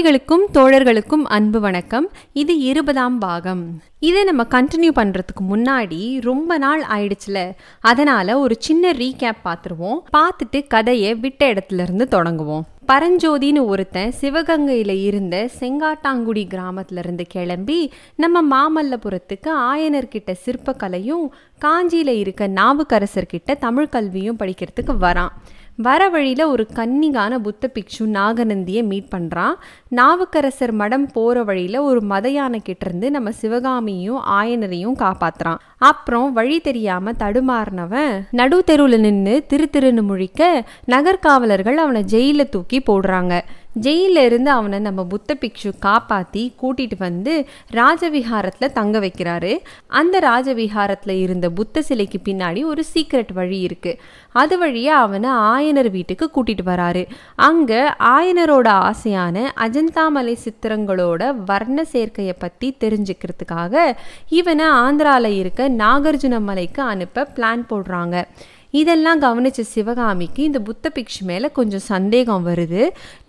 தோழிகளுக்கும் தோழர்களுக்கும் அன்பு வணக்கம். இது இருபதாம் பாகம். இதை நம்ம கண்டினியூ பண்ணுறதுக்கு முன்னாடி ரொம்ப நாள் ஆயிடுச்சுல. அதனால் ஒரு சின்ன ரீகேப் பார்த்துருவோம் பார்த்துட்டு கதையை விட்ட இடத்துல இருந்து தொடங்குவோம். பரஞ்சோதின்னு ஒருத்தன் சிவகங்கையில் இருந்த செங்காட்டாங்குடி கிராமத்துல இருந்து கிளம்பி நம்ம மாமல்லபுரத்துக்கு ஆயனர்கிட்ட சிற்பக்கலையும் காஞ்சியில் இருக்க நாவுக்கரசர்கிட்ட தமிழ் கல்வியும் படிக்கிறதுக்கு வரான். வர வழியில் ஒரு கன்னிகான புத்த பிக்ஷு நாகநந்தியை மீட் பண்ணுறான் நாவுக்கரசர் மடம் போகிற வழியில் ஒரு மதையான கிட்டேருந்து நம்ம சிவகாமியும் ஆயனரையும் காப்பாற்றுறான் அப்புறம் வழி தெரியாமல் தடுமாறினவன் நடு தெருவில் நின்று திரு திருன்னு முழிக்க நகர்காவலர்கள் அவனை ஜெயிலில் தூக்கி போடுறாங்க. ஜெயிலில் இருந்து அவனை நம்ம புத்த பிக்ஷு காப்பாற்றி கூட்டிகிட்டு வந்து ராஜவிஹாரத்தில் தங்க வைக்கிறாரு. அந்த ராஜவிஹாரத்தில் இருந்த புத்த சிலைக்கு பின்னாடி ஒரு சீக்ரெட் வழி இருக்குது அது வழியாக அவனை ஆயனர் வீட்டுக்கு கூட்டிகிட்டு வராரு. அங்கே ஆயனரோட ஆசையான அஜந்தாமலை சித்திரங்களோட வர்ண சேர்க்கையை பற்றி தெரிஞ்சுக்கிறதுக்காக இவனை ஆந்திராவில் இருக்க நாகார்ஜுன மலைக்கு அனுப்ப பிளான் போடுறாங்க. இதெல்லாம் கவனிச்ச சிவகாமிக்கு இந்த புத்த பிக்ஷு மேலே கொஞ்சம் சந்தேகம் வருது.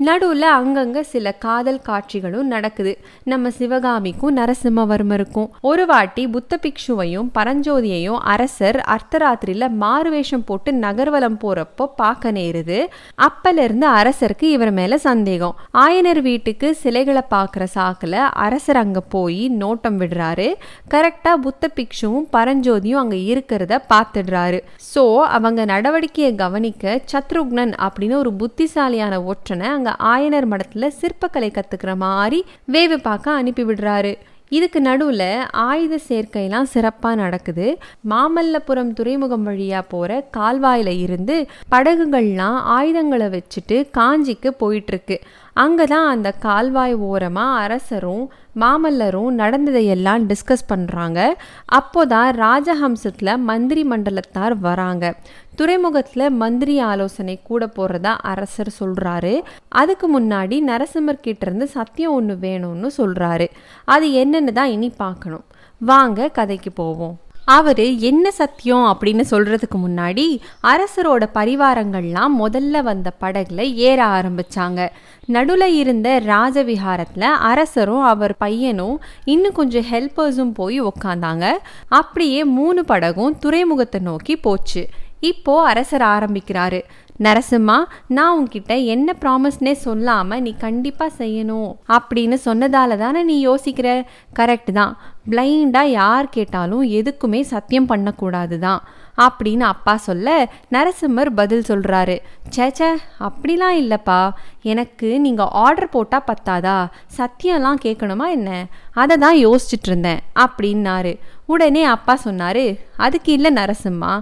நடுவில் அங்கங்கே சில காதல் காட்சிகளும் நடக்குது. நம்ம சிவகாமிக்கும் நரசிம்மவர்மருக்கும். ஒரு வாட்டி புத்த பிக்ஷுவையும் பரஞ்சோதியையும் அரசர் அர்த்தராத்திரியில் மாறுவேஷம் போட்டு நகர்வலம் போகிறப்போ பார்க்க நேருது. அப்பலேருந்து அரசருக்கு இவர் மேலே சந்தேகம். ஆயனர் வீட்டுக்கு சிலைகளை பார்க்குற சாக்கில் அரசர் அங்கே போய் நோட்டம் விடுறாரு. கரெக்டாக புத்த பிக்ஷுவும் பரஞ்சோதியும் அங்கே இருக்கிறத பார்த்துடுறாரு. ஸோ அவங்க நடவடிக்கையை கவனிக்க சத்ருக்னன் அப்படின்னு ஒரு புத்திசாலியான ஒற்றனை அங்கே ஆயனர் மடத்தில் சிற்பக்கலை கற்றுக்கிற மாதிரி வேவு பார்க்க அனுப்பி விடுறாரு. இதுக்கு நடுவில் ஆயுத சேர்க்கைலாம் சிறப்பாக நடக்குது. மாமல்லபுரம் துறைமுகம் வழியாக போகிற கால்வாயில் இருந்து படகுகள்லாம் ஆயுதங்களை வச்சுட்டு காஞ்சிக்கு போயிட்டுருக்கு அங்கே தான் அந்த கால்வாய் ஓரமாக அரசரும் மாமல்லரும் நடந்ததையெல்லாம் டிஸ்கஸ் பண்ணுறாங்க அப்போ தான் ராஜஹம்சத்தில் மந்திரி மண்டலத்தார் வராங்க. துறைமுகத்தில் மந்திரி ஆலோசனை கூட போகிறதா அரசர் சொல்கிறாரு அதுக்கு முன்னாடி நரசிம்மர் கிட்டேருந்து சத்தியம் ஒன்று வேணும்னு சொல்கிறாரு அது என்னென்னு தான் இனி பார்க்கணும். வாங்க கதைக்கு போவோம். அவர் என்ன சத்தியம் அப்படின்னு சொல்கிறதுக்கு முன்னாடி அரசரோட பரிவாரங்கள்லாம் முதல்ல வந்த படகுல ஏற ஆரம்பித்தாங்க நடுவில் இருந்த ராஜவிகாரத்தில் அரசரும் அவர் பையனும் இன்னும் கொஞ்சம் ஹெல்ப்பர்ஸும் போய் உக்காந்தாங்க. அப்படியே மூணு படகும் துறைமுகத்தை நோக்கி போச்சு. இப்போ அரசர் ஆரம்பிக்கிறாரு. நரசிம்மா நான் உன்கிட்ட என்ன ப்ராமிஸ்னே சொல்லாமல் நீ கண்டிப்பாக செய்யணும் அப்படின்னு சொன்னதால தானே நீ யோசிக்கிற? கரெக்ட் தான். பிளைண்டாக யார் கேட்டாலும் எதுக்குமே சத்தியம் பண்ணக்கூடாது தான் அப்படின்னு அப்பா சொல்ல நரசிம்மர் பதில் சொல்கிறாரு சேச்சே அப்படிலாம் இல்லைப்பா. எனக்கு நீங்கள் ஆர்டர் போட்டால் பத்தாதா? சத்தியம்லாம் கேட்கணுமா என்ன? அதை தான் யோசிச்சுட்டு இருந்தேன் அப்படின்னாரு. உடனே அப்பா சொன்னார் அதுக்கு இல்லை நரசிம்மா.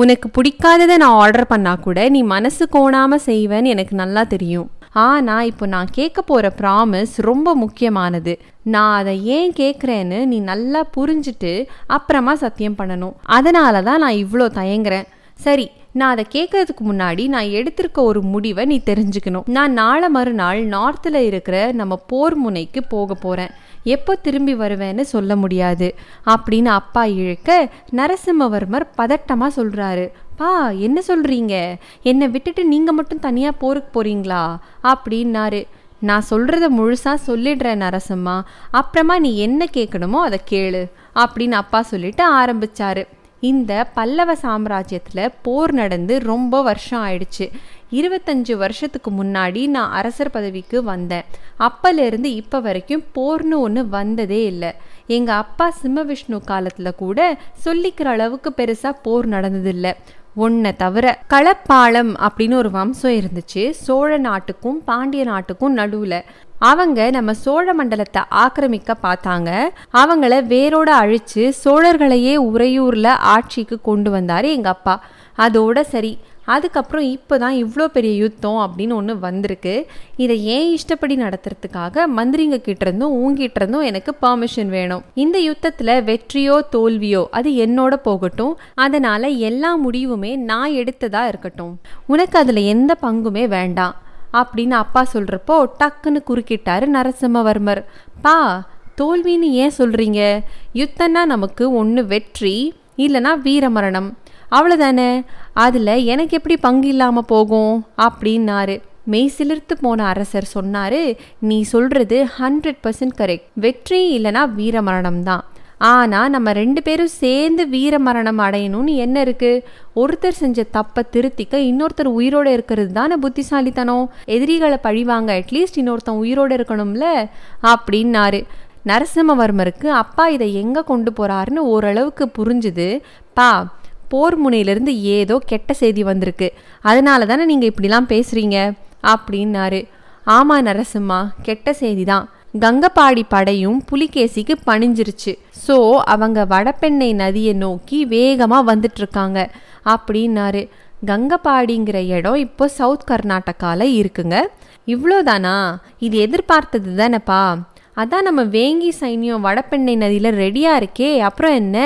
உனக்கு பிடிக்காததை நான் ஆர்டர் பண்ணால் கூட நீ மனசு கோணாமல் செய்வேன்னு எனக்கு நல்லா தெரியும். ஆனால் இப்போ நான் கேட்க போகிற ப்ராமிஸ் ரொம்ப முக்கியமானது. நான் அதை ஏன் கேட்குறேன்னு நீ நல்லா புரிஞ்சுட்டு அப்புறமா சத்தியம் பண்ணணும். அதனால தான் நான் இவ்வளோ தயங்குறேன். சரி நான் அதை கேட்கறதுக்கு முன்னாடி நான் எடுத்திருக்க ஒரு முடிவை நீ தெரிஞ்சுக்கணும். நான் நாளை மறுநாள் நார்த்தில் இருக்கிற நம்ம போர் முனைக்கு போக போகிறேன் எப்போ திரும்பி வருவேன்னு சொல்ல முடியாது. அப்படின்னு அப்பா இழுக்க நரசிம்மவர்மர் பதட்டமாக சொல்கிறாரு பா என்ன சொல்கிறீங்க என்னை விட்டுட்டு நீங்கள் மட்டும் தனியாக போருக்கு போகிறீங்களா அப்படின்னாரு. நான் சொல்கிறத முழுசாக சொல்லிடுறேன் நரசம்மா. அப்புறமா நீ என்ன கேட்கணுமோ அதை கேளு. அப்படின்னு அப்பா சொல்லிட்டு ஆரம்பித்தாரு இந்த பல்லவ சாம்ராஜ்யத்தில் போர் நடந்து ரொம்ப வருஷம் ஆயிடுச்சு. இருபத்தஞ்சு வருஷத்துக்கு முன்னாடி நான் அரசர் பதவிக்கு வந்தேன். அப்போலேருந்து இப்போ வரைக்கும் போர்னு ஒன்று வந்ததே இல்லை. எங்கள் அப்பா சிம்ம விஷ்ணு காலத்தில் கூட சொல்லிக்கிற அளவுக்கு பெருசாக போர் நடந்ததில்லை. ஒன்றை தவிர களப்பாளம் அப்படின்னு ஒரு வம்சம் இருந்துச்சு. சோழ நாட்டுக்கும் பாண்டிய நாட்டுக்கும் நடுவில். அவங்க நம்ம சோழ மண்டலத்தை ஆக்கிரமிக்க பார்த்தாங்க. அவங்கள வேரோட அழிச்சு சோழர்களையே உறையூரில் ஆட்சிக்கு கொண்டு வந்தார் எங்கள் அப்பா. அதோட சரி அதுக்கப்புறம் இப்போ தான் இவ்வளோ பெரிய யுத்தம் அப்படின்னு ஒன்று வந்திருக்கு. இதை ஏன் இஷ்டப்படி நடத்துறதுக்காக மந்திரிங்க கிட்டேருந்தும் இருந்தும் எனக்கு பர்மிஷன் வேணும். இந்த யுத்தத்தில் வெற்றியோ தோல்வியோ அது என்னோட போகட்டும். அதனால் எல்லா முடிவுமே நான் எடுத்ததாக இருக்கட்டும். உனக்கு அதில் எந்த பங்குமே வேண்டாம். அப்படின்னு அப்பா சொல்கிறப்போ டக்குன்னு குறுக்கிட்டாரு நரசிம்மவர்மர். பா தோல்வின்னு ஏன் சொல்கிறீங்க யுத்தம்னா நமக்கு ஒன்று வெற்றி இல்லைனா வீரமரணம். அவ்வளோதானே அதில் எனக்கு எப்படி பங்கு இல்லாமல் போகும்? அப்படின்னாரு. மெய் சிலிர்த்து போன அரசர் சொன்னார் நீ சொல்கிறது ஹண்ட்ரட் பர்சன்ட் கரெக்ட் வெற்றி இல்லைனா வீரமரணம் தான். ஆனால் நம்ம ரெண்டு பேரும் சேர்ந்து வீர மரணம் அடையணும்னு என்ன இருக்குது ஒருத்தர் செஞ்ச தப்பை திருத்திக்க இன்னொருத்தர் உயிரோடு இருக்கிறது தானே புத்திசாலித்தனம். எதிரிகளை பழிவாங்க அட்லீஸ்ட் இன்னொருத்தன் உயிரோடு இருக்கணும்ல? அப்படின்னாரு. நரசிம்மவர்மருக்கு அப்பா இதை எங்கே கொண்டு போகிறாருன்னு ஓரளவுக்கு புரிஞ்சுது. பா போர் முனையிலிருந்து ஏதோ கெட்ட செய்தி வந்திருக்கு. அதனால தானே நீங்கள் இப்படிலாம் பேசுகிறீங்க அப்படின்னாரு. ஆமாம் நரசிம்மா கெட்ட செய்தி தான். கங்கப்பாடி படையும் புலிகேசிக்கு பணிஞ்சிருச்சு. ஸோ அவங்க வடபெண்ணை நதியை நோக்கி வேகமாக வந்துட்டுருக்காங்க அப்படின்னாரு. கங்கப்பாடிங்கிற இடம் இப்போ சவுத் கர்நாடகாவில் இருக்குங்க. இவ்வளோதானா இது எதிர்பார்த்தது தானேப்பா. அதான் நம்ம வேங்கி சைன்யம் வடபெண்ணை நதியில் ரெடியாக இருக்கே அப்புறம் என்ன?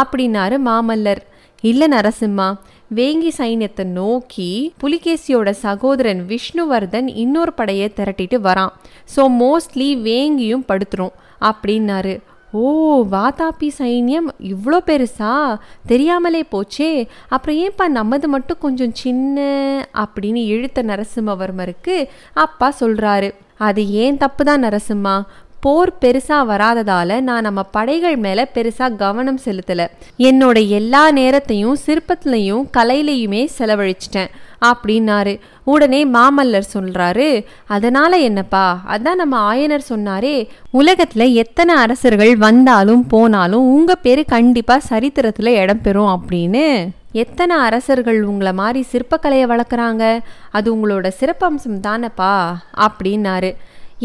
அப்படின்னாரு மாமல்லர். இல்லை நரசிம்மா வேங்கி சைன்யத்தை நோக்கி புலிகேசியோட சகோதரன் விஷ்ணுவர்தன் இன்னொரு படையை திரட்டிட்டு வரான். ஸோ மோஸ்ட்லி வேங்கியும் படுத்துரும். அப்படின்னாரு. ஓ வாதாபி சைன்யம்? இவ்வளோ பெருசா? தெரியாமலே போச்சே. அப்புறம் ஏன்பா நம்மது மட்டும் கொஞ்சம் சின்ன? அப்படின்னு இழுத்த நரசிம்மவர்மருக்கு அப்பா சொல்கிறாரு அது ஏன் தப்பு தான் நரசிம்மா? போர் பெருசாக வராததால் நான் நம்ம படைகள் மேலே பெருசாக கவனம் செலுத்தலை. என்னோட எல்லா நேரத்தையும் சிற்பத்துலையும் கலையிலையுமே செலவழிச்சிட்டேன் அப்படின்னாரு. உடனே மாமல்லர் சொல்கிறாரு அதனால் என்னப்பா? அதான் நம்ம ஆயனர் சொன்னாரே உலகத்தில் எத்தனை அரசர்கள் வந்தாலும் போனாலும் உங்கள் பேர் கண்டிப்பாக சரித்திரத்தில் இடம்பெறும் அப்படின்னு. எத்தனை அரசர்கள் உங்களை மாதிரி சிற்பக்கலையை வளர்க்குறாங்க? அது உங்களோட சிறப்பம்சம் தானப்பா? அப்படின்னாரு.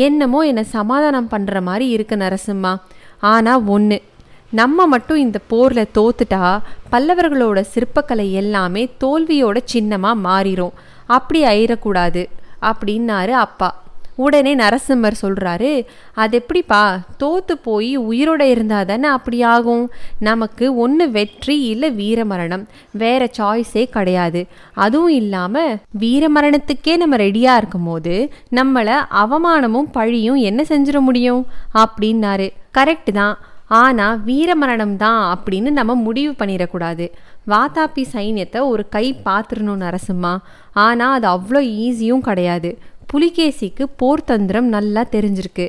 என்னமோ என்னை சமாதானம் பண்ணுற மாதிரி இருக்கு நரசிம்மா. ஆனால் ஒன்று நம்ம மட்டும் இந்த போரில் தோத்துட்டா பல்லவர்களோட சிற்பக்கலை எல்லாமே தோல்வியோட சின்னமாக மாறிடும் அப்படி ஆயிடக்கூடாது அப்படின்னாரு அப்பா. உடனே நரசிம்மர் சொல்கிறாரு அது எப்படிப்பா? தோத்து போய் உயிரோட இருந்தால் தானே அப்படி ஆகும்? நமக்கு ஒன்று வெற்றி இல்லை வீரமரணம். வேற சாய்ஸே கிடையாது. அதுவும் இல்லாமல் வீரமரணத்துக்கே நம்ம ரெடியாக இருக்கும் போது நம்மளை அவமானமும் பழியும் என்ன செஞ்சிட முடியும்? அப்படின்னாரு. கரெக்டு தான். ஆனால் வீரமரணம் தான் அப்படின்னு நம்ம முடிவு பண்ணிடக்கூடாது. வாதாபி சைன்யத்தை ஒரு கை பார்த்துடணும் நரசிம்மா. ஆனால் அது அவ்வளோ ஈஸியும் கிடையாது. புலிகேசிக்கு போர் தந்திரம் நல்லா தெரிஞ்சிருக்கு.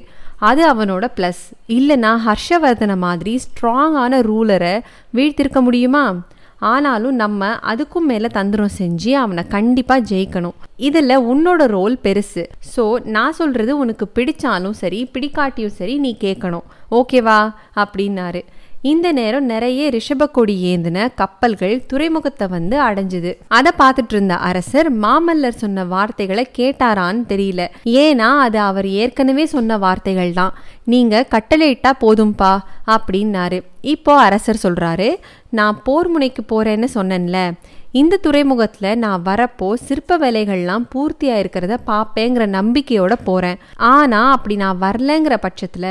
அது அவனோட ப்ளஸ் இல்லைன்னா ஹர்ஷவர்தனை மாதிரி ஸ்ட்ராங்கான ரூலரை வீழ்த்திருக்க முடியுமா? ஆனாலும் நம்ம அதுக்கும் மேலே தந்திரம் செஞ்சு அவனை கண்டிப்பாக ஜெயிக்கணும். இதில் உன்னோட ரோல் பெருசு. ஸோ நான் சொல்கிறது உனக்கு பிடிச்சாலும் சரி பிடிக்காட்டியும் சரி நீ கேட்கணும் ஓகேவா அப்படின்னாரு. இந்த நேரம் நிறைய ரிஷப கொடி ஏந்தின கப்பல்கள் துறைமுகத்தை வந்து அடைஞ்சுது. அதை பார்த்துட்டு இருந்த அரசர் மாமல்லர் சொன்ன வார்த்தைகளை கேட்டாரான்னு தெரியல. ஏன்னா அது அவர் ஏற்கனவே சொன்ன வார்த்தைகள் தான். நீங்க கட்டளையிட்டா போதும்பா அப்படின்னாரு. இப்போ அரசர் சொல்றாரு நான் போர் முனைக்கு போறேன்னு சொன்னேன்ல. இந்த துறைமுகத்தில் நான் வரப்போ சிற்ப வேலைகள்லாம் பூர்த்தியாக இருக்கிறத பார்ப்பேங்கிற நம்பிக்கையோட போகிறேன் ஆனால் அப்படி நான் வரலங்கிற பட்சத்தில்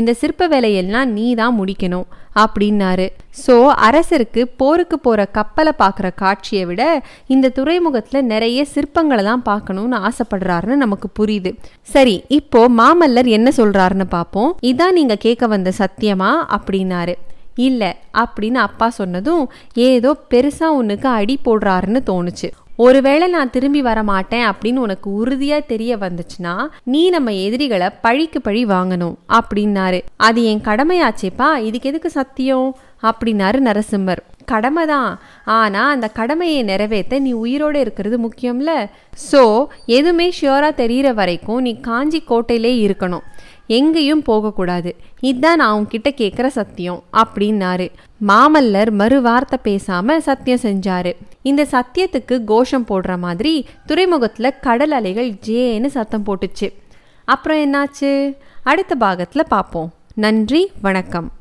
இந்த சிற்ப வேலையெல்லாம் நீ தான் முடிக்கணும் அப்படின்னாரு. ஸோ அரசருக்கு போருக்கு போகிற கப்பலை பார்க்குற காட்சியை விட இந்த துறைமுகத்தில் நிறைய சிற்பங்களை தான் பார்க்கணும்னு ஆசைப்படுறாருன்னு நமக்கு புரியுது. சரி இப்போ மாமல்லர் என்ன சொல்கிறாருன்னு பார்ப்போம் இதான் நீங்கள் கேட்க வந்த சத்தியமா அப்படின்னாரு. இல்லை அப்படின்னு அப்பா சொன்னதும் ஏதோ பெருசாக உனக்கு அடி போடுறாருன்னு தோணுச்சு. ஒருவேளை நான் திரும்பி வர மாட்டேன் அப்படின்னு உனக்கு உறுதியாக தெரிய வந்துச்சுன்னா நீ நம்ம எதிரிகளை பழிக்கு பழி வாங்கணும் அப்படின்னாரு. அது என் கடமையாச்சேப்பா இதுக்கு எதுக்கு சத்தியம்? அப்படின்னாரு நரசிம்மர். கடமை தான். ஆனால் அந்த கடமையை நிறைவேற்ற நீ உயிரோடு இருக்கிறது முக்கியம்ல. ஸோ எதுவுமே ஷியோராக தெரிகிற வரைக்கும் நீ காஞ்சி கோட்டையிலே இருக்கணும். எங்கேயும் போகக்கூடாது. இதுதான் நான் உன்கிட்ட கேட்குற சத்தியம் அப்படின்னாரு. மாமல்லர் மறு வார்த்தை பேசாம சத்தியம் செஞ்சாரு. இந்த சத்தியத்துக்கு கோஷம் போடுற மாதிரி துறைமுகத்தில் கடல் அலைகள் ஜேன்னு சத்தம் போட்டுச்சு. அப்புறம் என்னாச்சு? அடுத்த பாகத்தில் பார்ப்போம் நன்றி வணக்கம்.